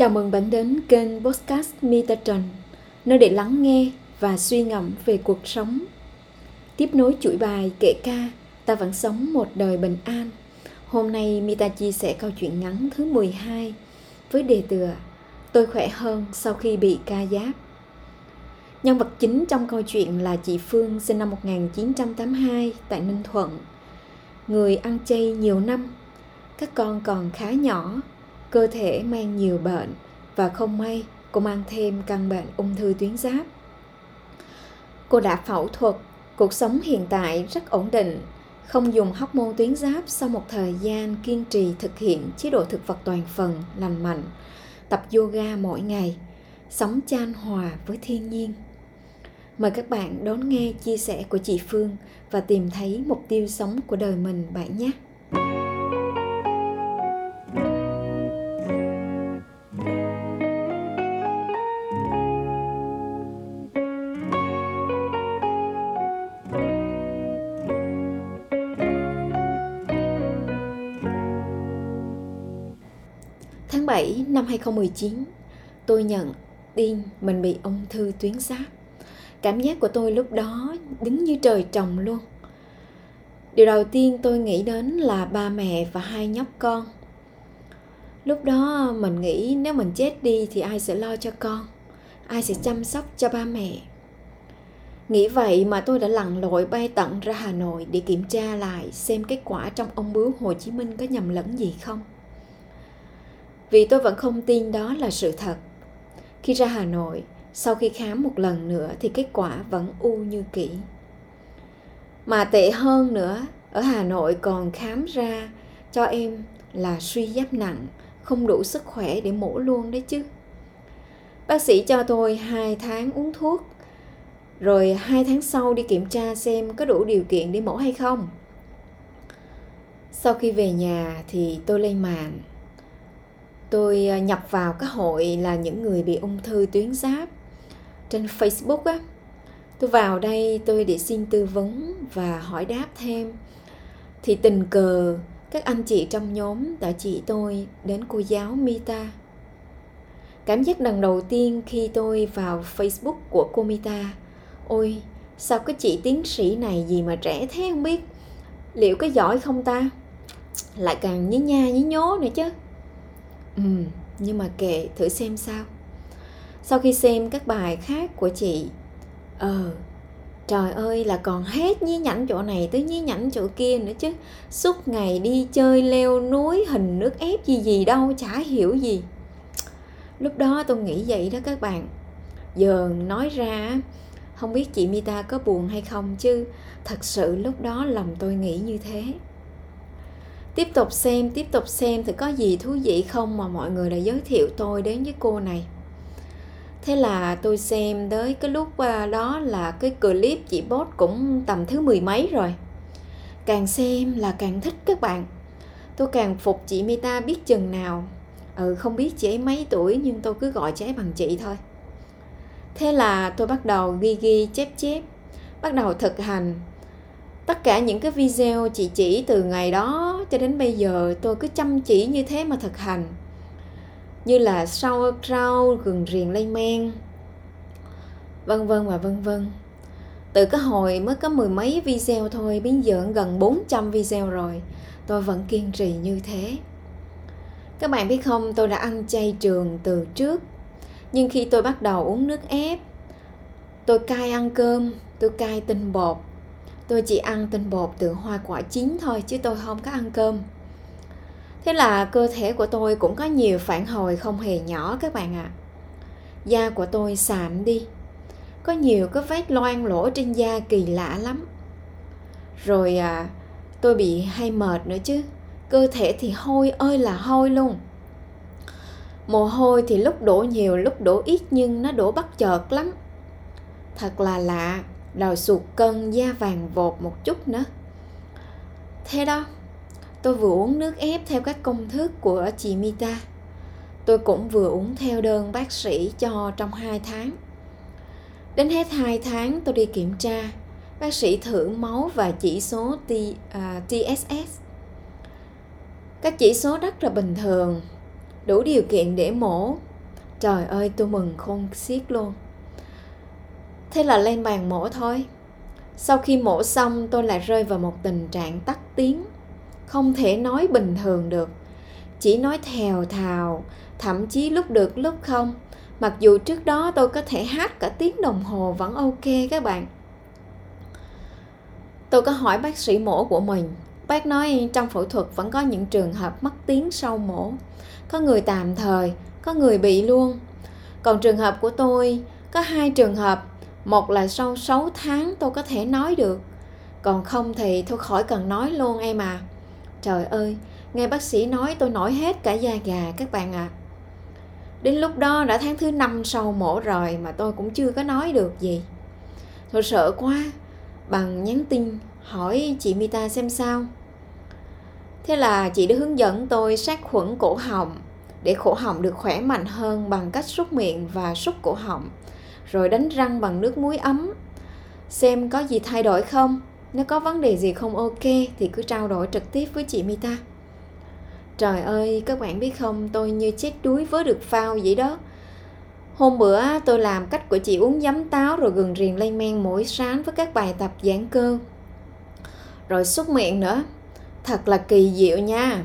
Chào mừng bạn đến kênh Podcast Mita Trần, nơi để lắng nghe và suy ngẫm về cuộc sống. Tiếp nối chuỗi bài kể ca Ta vẫn sống một đời bình an. Hôm nay Mita chia sẻ câu chuyện ngắn thứ 12 với đề tựa Tôi khỏe hơn sau khi bị ca giáp. Nhân vật chính trong câu chuyện là chị Phương sinh năm 1982 tại Ninh Thuận. Người ăn chay nhiều năm, các con còn khá nhỏ cơ thể mang nhiều bệnh và không may cô mang thêm căn bệnh ung thư tuyến giáp. Cô đã phẫu thuật, cuộc sống hiện tại rất ổn định, không dùng hóc môn tuyến giáp sau một thời gian kiên trì thực hiện chế độ thực vật toàn phần lành mạnh, tập yoga mỗi ngày, sống chan hòa với thiên nhiên. Mời các bạn đón nghe chia sẻ của chị Phương và tìm thấy mục tiêu sống của đời mình bạn nhé. 7 năm 2019, tôi nhận tin mình bị ung thư tuyến giáp. Cảm giác của tôi lúc đó đứng như trời trồng luôn. Điều đầu tiên tôi nghĩ đến là ba mẹ và hai nhóc con. Lúc đó mình nghĩ nếu mình chết đi thì ai sẽ lo cho con, ai sẽ chăm sóc cho ba mẹ. Nghĩ vậy mà tôi đã lặn lội bay tận ra Hà Nội để kiểm tra lại xem kết quả trong ông bướu Hồ Chí Minh có nhầm lẫn gì không vì tôi vẫn không tin đó là sự thật. Khi ra Hà Nội, sau khi khám một lần nữa thì kết quả vẫn u như kỹ. Mà tệ hơn nữa, ở Hà Nội còn khám ra cho em là suy giáp nặng, không đủ sức khỏe để mổ luôn đấy chứ. Bác sĩ cho tôi 2 tháng uống thuốc, rồi 2 tháng sau đi kiểm tra xem có đủ điều kiện để mổ hay không. Sau khi về nhà thì tôi lên mạng tôi à, nhập vào cái hội là những người bị ung thư tuyến giáp trên Facebook á tôi vào đây tôi để xin tư vấn và hỏi đáp thêm thì tình cờ các anh chị trong nhóm đã chỉ tôi đến cô giáo Mita. Cảm giác lần đầu tiên khi tôi vào Facebook của cô Mita, ôi sao cái chị tiến sĩ này gì mà trẻ thế không biết, liệu có giỏi không ta? Lại càng nhí nha nhí nhố nữa chứ. Ừ, nhưng mà kệ thử xem sao. Sau khi xem các bài khác của chị, ờ, trời ơi là còn hết nhí nhảnh chỗ này tới nhí nhảnh chỗ kia nữa chứ. Suốt ngày đi chơi leo núi hình nước ép gì gì đâu, chả hiểu gì. Lúc đó tôi nghĩ vậy đó các bạn. Giờ nói ra không biết chị Mita có buồn hay không chứ thật sự lúc đó lòng tôi nghĩ như thế tiếp tục xem, tiếp tục xem thì có gì thú vị không mà mọi người đã giới thiệu tôi đến với cô này. Thế là tôi xem tới cái lúc à, đó là cái clip chị bốt cũng tầm thứ mười mấy rồi. Càng xem là càng thích các bạn. Tôi càng phục chị Mita biết chừng nào. Ừ không biết chị ấy mấy tuổi nhưng tôi cứ gọi chị ấy bằng chị thôi. Thế là tôi bắt đầu ghi ghi, chép chép, bắt đầu thực hành tất cả những cái video chị chỉ từ ngày đó cho đến bây giờ, tôi cứ chăm chỉ như thế mà thực hành. Như là sau gừng riềng lây men. Vân vân và vân vân. Từ cái hồi mới có mười mấy video thôi biến giờ gần 400 video rồi, tôi vẫn kiên trì như thế. Các bạn biết không, tôi đã ăn chay trường từ trước. Nhưng khi tôi bắt đầu uống nước ép, tôi cai ăn cơm, tôi cai tinh bột tôi chỉ ăn tinh bột từ hoa quả chín thôi chứ tôi không có ăn cơm. Thế là cơ thể của tôi cũng có nhiều phản hồi không hề nhỏ các bạn ạ. À. da của tôi sạm đi. Có nhiều cái vết loang lỗ trên da kỳ lạ lắm. Rồi à, tôi bị hay mệt nữa chứ. Cơ thể thì hôi ơi là hôi luôn. Mồ hôi thì lúc đổ nhiều lúc đổ ít nhưng nó đổ bất chợt lắm. Thật là lạ rồi sụt cân da vàng vột một chút nữa. Thế đó tôi vừa uống nước ép theo các công thức của chị Mita. Tôi cũng vừa uống theo đơn bác sĩ cho trong 2 tháng. Đến hết 2 tháng tôi đi kiểm tra. Bác sĩ thử máu và chỉ số T, à, uh, TSS các chỉ số rất là bình thường đủ điều kiện để mổ. Trời ơi tôi mừng khôn xiết luôn thế là lên bàn mổ thôi. Sau khi mổ xong, tôi lại rơi vào một tình trạng tắt tiếng. Không thể nói bình thường được. Chỉ nói thèo thào, thậm chí lúc được, lúc không. Mặc dù trước đó tôi có thể hát cả tiếng đồng hồ vẫn ok các bạn. Tôi có hỏi bác sĩ mổ của mình. Bác nói trong phẫu thuật vẫn có những trường hợp mất tiếng sau mổ. Có người tạm thời, có người bị luôn. Còn trường hợp của tôi, có hai trường hợp một là sau 6 tháng tôi có thể nói được. Còn không thì thôi khỏi cần nói luôn em à. Trời ơi, nghe bác sĩ nói tôi nổi hết cả da gà các bạn ạ. À. đến lúc đó đã tháng thứ năm sau mổ rồi mà tôi cũng chưa có nói được gì. Tôi sợ quá, bằng nhắn tin hỏi chị Mita xem sao. Thế là chị đã hướng dẫn tôi sát khuẩn cổ họng để cổ họng được khỏe mạnh hơn bằng cách súc miệng và súc cổ họng rồi đánh răng bằng nước muối ấm. Xem có gì thay đổi không? Nếu có vấn đề gì không ok thì cứ trao đổi trực tiếp với chị Mita. Trời ơi, các bạn biết không? Tôi như chết đuối với được phao vậy đó. Hôm bữa, tôi làm cách của chị uống giấm táo rồi gừng riềng lây men mỗi sáng với các bài tập giãn cơ. Rồi xúc miệng nữa. Thật là kỳ diệu nha.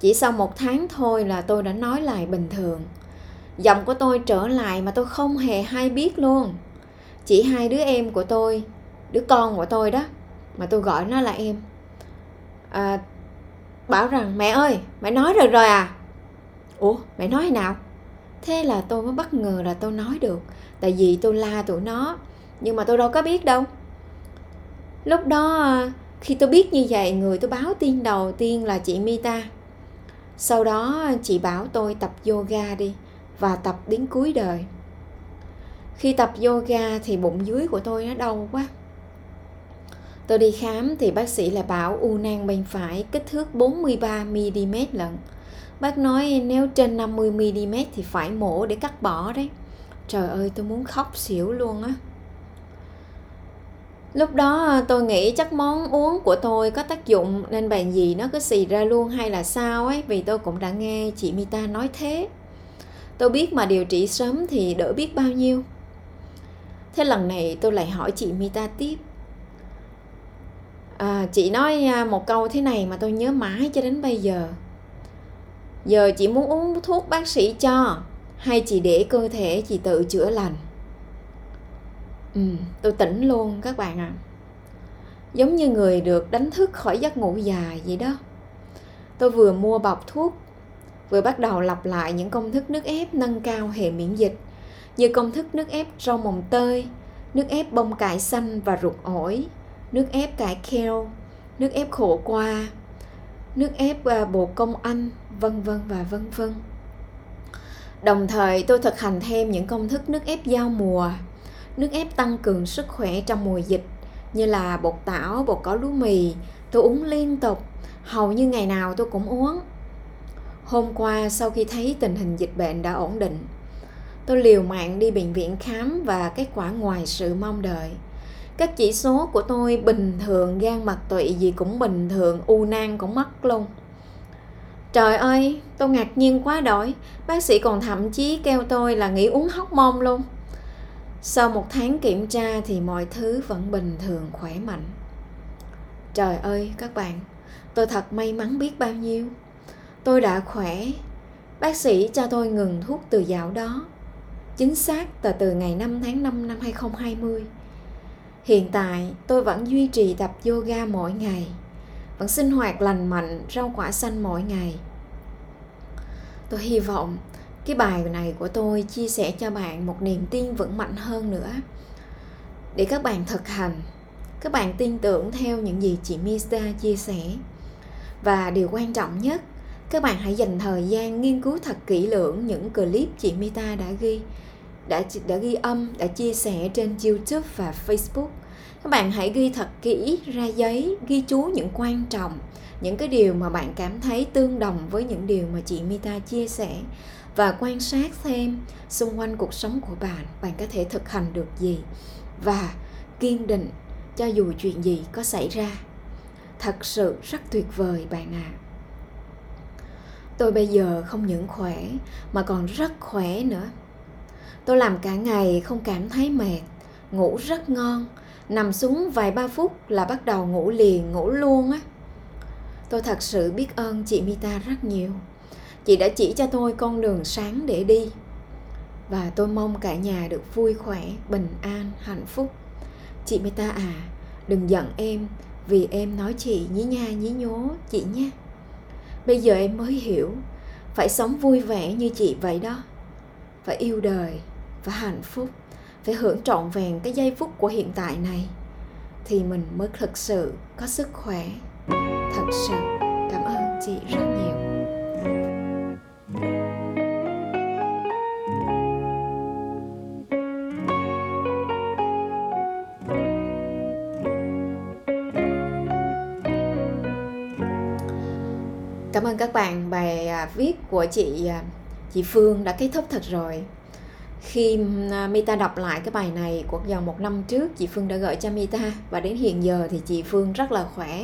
Chỉ sau một tháng thôi là tôi đã nói lại bình thường giọng của tôi trở lại mà tôi không hề hay biết luôn. Chỉ hai đứa em của tôi đứa con của tôi đó mà tôi gọi nó là em. À, bảo rằng mẹ ơi mẹ nói được rồi à? Ủa mẹ nói nào? Thế là tôi mới bất ngờ là tôi nói được tại vì tôi la tụi nó nhưng mà tôi đâu có biết đâu. Lúc đó à, khi tôi biết như vậy người tôi báo tin đầu tiên là chị mita. Sau đó à, chị bảo tôi tập yoga đi và tập đến cuối đời. Khi tập yoga thì bụng dưới của tôi nó đau quá. Tôi đi khám thì bác sĩ lại bảo u nang bên phải kích thước 43 mm lận. Bác nói nếu trên 50 mm thì phải mổ để cắt bỏ đấy. Trời ơi, tôi muốn khóc xỉu luôn á. Lúc đó ờ, tôi nghĩ chắc món uống của tôi có tác dụng nên bàn gì nó cứ xì ra luôn hay là sao ấy, vì tôi cũng đã nghe chị Mita nói thế tôi biết mà điều trị sớm thì đỡ biết bao nhiêu. Thế lần này tôi lại hỏi chị Mita tiếp. À, chị nói à, một câu thế này mà tôi nhớ mãi cho đến bây giờ. Giờ chị muốn uống thuốc bác sĩ cho hay chị để cơ thể chị tự chữa lành? Ừ tôi tỉnh luôn các bạn ạ. À. giống như người được đánh thức khỏi giấc ngủ dài vậy đó. Tôi vừa mua bọc thuốc vừa bắt đầu lặp lại những công thức nước ép nâng cao hệ miễn dịch, như công thức nước ép rau mồng tơi, nước ép bông cải xanh và ruột ổi, nước ép cải kale nước ép khổ qua, nước ép à, bồ công anh, vân vân và vân vân. Đồng thời, tôi thực hành thêm những công thức nước ép giao mùa, nước ép tăng cường sức khỏe trong mùa dịch, như là bột tảo, bột có lúa mì. Tôi uống liên tục, hầu như ngày nào tôi cũng uống hôm qua, sau khi thấy tình hình dịch bệnh đã ổn định, tôi liều mạng đi bệnh viện khám và kết quả ngoài sự mong đợi. Các chỉ số của tôi bình thường, gan mật tụy gì cũng bình thường, u nang cũng mất luôn. Trời ơi, tôi ngạc nhiên quá đổi. Bác sĩ còn thậm chí kêu tôi là nghỉ uống hóc môn luôn. Sau một tháng kiểm tra thì mọi thứ vẫn bình thường, khỏe mạnh. Trời ơi, các bạn, tôi thật may mắn biết bao nhiêu tôi đã khỏe. Bác sĩ cho tôi ngừng thuốc từ dạo đó. Chính xác là từ ngày 5 tháng 5 năm 2020 Hiện tại tôi vẫn duy trì tập yoga mỗi ngày, vẫn sinh hoạt lành mạnh, rau quả xanh mỗi ngày. Tôi hy vọng cái bài này của tôi chia sẻ cho bạn một niềm tin vững mạnh hơn nữa. Để các bạn thực hành các bạn tin tưởng theo những gì chị Mista chia sẻ. Và điều quan trọng nhất các bạn hãy dành thời gian nghiên cứu thật kỹ lưỡng những clip chị Mita đã ghi, đã đã ghi âm, đã chia sẻ trên YouTube và Facebook các bạn hãy ghi thật kỹ ra giấy, ghi chú những quan trọng, những cái điều mà bạn cảm thấy tương đồng với những điều mà chị Mita chia sẻ và quan sát thêm xung quanh cuộc sống của bạn bạn có thể thực hành được gì và kiên định cho dù chuyện gì có xảy ra thật sự rất tuyệt vời bạn ạ à tôi bây giờ không những khỏe, mà còn rất khỏe nữa. Tôi làm cả ngày không cảm thấy mệt, ngủ rất ngon. Nằm xuống vài ba phút là bắt đầu ngủ liền, ngủ luôn á. Tôi thật sự biết ơn chị mita rất nhiều. Chị đã chỉ cho tôi con đường sáng để đi. Và tôi mong cả nhà được vui khỏe, bình an, hạnh phúc. Chị mita à đừng giận em, vì em nói chị nhí nha nhí nhố chị nha bây giờ em mới hiểu. Phải sống vui vẻ như chị vậy đó. Phải yêu đời và hạnh phúc. Phải hưởng trọn vẹn cái giây phút của hiện tại này. Thì mình mới thực sự có sức khỏe. Thật sự cảm ơn chị rất nhiều. Cảm ơn các bạn bài viết của chị à, chị Phương đã kết thúc thật rồi. Khi à, Mita đọc lại cái bài này của gần một năm trước, chị Phương đã gửi cho Mita và đến hiện giờ thì chị Phương rất là khỏe.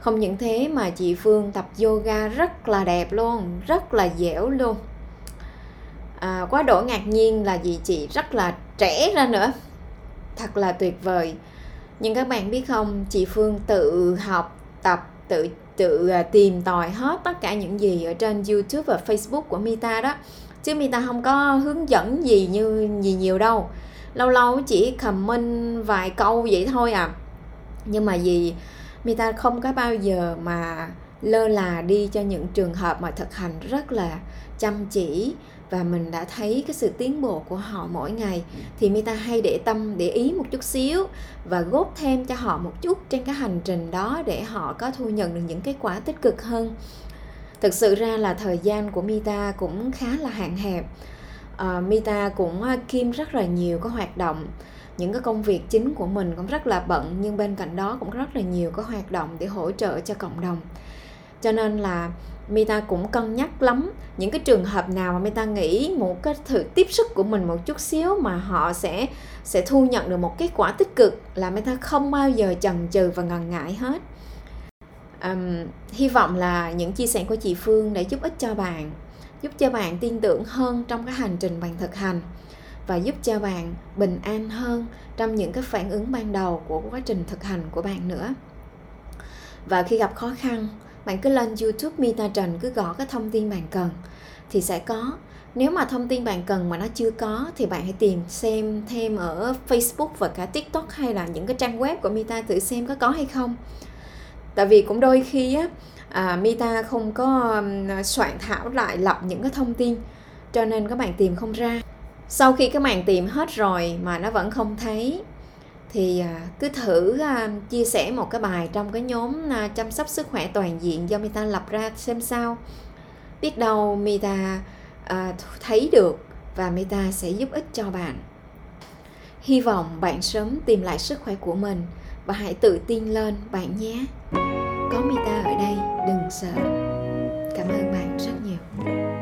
Không những thế mà chị Phương tập yoga rất là đẹp luôn, rất là dẻo luôn. À, quá đỗi ngạc nhiên là vì chị rất là trẻ ra nữa. Thật là tuyệt vời. Nhưng các bạn biết không, chị Phương tự học, tập, tự tự à, tìm tòi hết tất cả những gì ở trên YouTube và Facebook của Mita đó. Chứ Mita không có hướng dẫn gì như, gì nhiều đâu. Lâu lâu chỉ comment vài câu vậy thôi à. Nhưng mà gì Mita không có bao giờ mà lơ là đi cho những trường hợp mà thực hành rất là chăm chỉ và mình đã thấy cái sự tiến bộ của họ mỗi ngày thì meta hay để tâm để ý một chút xíu và góp thêm cho họ một chút trên cái hành trình đó để họ có thu nhận được những kết quả tích cực hơn. Thực sự ra là thời gian của Mita cũng khá là hạn hẹp. Ờ, à, Mita cũng ờ, kim rất là nhiều các hoạt động. Những cái công việc chính của mình cũng rất là bận nhưng bên cạnh đó cũng rất là nhiều các hoạt động để hỗ trợ cho cộng đồng. Cho nên là meta cũng cân nhắc lắm. Những cái trường hợp nào mà meta nghĩ một cái thử tiếp sức của mình một chút xíu mà họ sẽ sẽ thu nhận được một kết quả tích cực là meta không bao giờ chần chừ và ngần ngại hết. Um, hy vọng là những chia sẻ của chị Phương đã giúp ích cho bạn giúp cho bạn tin tưởng hơn trong cái hành trình bạn thực hành và giúp cho bạn bình an hơn trong những cái phản ứng ban đầu của quá trình thực hành của bạn nữa. Và khi gặp khó khăn bạn cứ lên youtube Mita Trần cứ gõ cái thông tin bạn cần thì sẽ có. Nếu mà thông tin bạn cần mà nó chưa có thì bạn hãy tìm xem thêm ở Facebook và cả TikTok hay là những cái trang web của Mita thử xem có có hay không. Tại vì cũng đôi khi á à, Mita không có soạn thảo lại lọc những cái thông tin cho nên các bạn tìm không ra. Sau khi các bạn tìm hết rồi mà nó vẫn không thấy thì à, cứ thử à, chia sẻ một cái bài trong cái nhóm à, chăm sóc sức khỏe toàn diện do Mita lập ra xem sao. Biết đâu Mita thấy được và Mita sẽ giúp ích cho bạn. Hy vọng bạn sớm tìm lại sức khỏe của mình và hãy tự tin lên bạn nhé. Có Mita ở đây, đừng sợ. Cảm ơn bạn rất nhiều.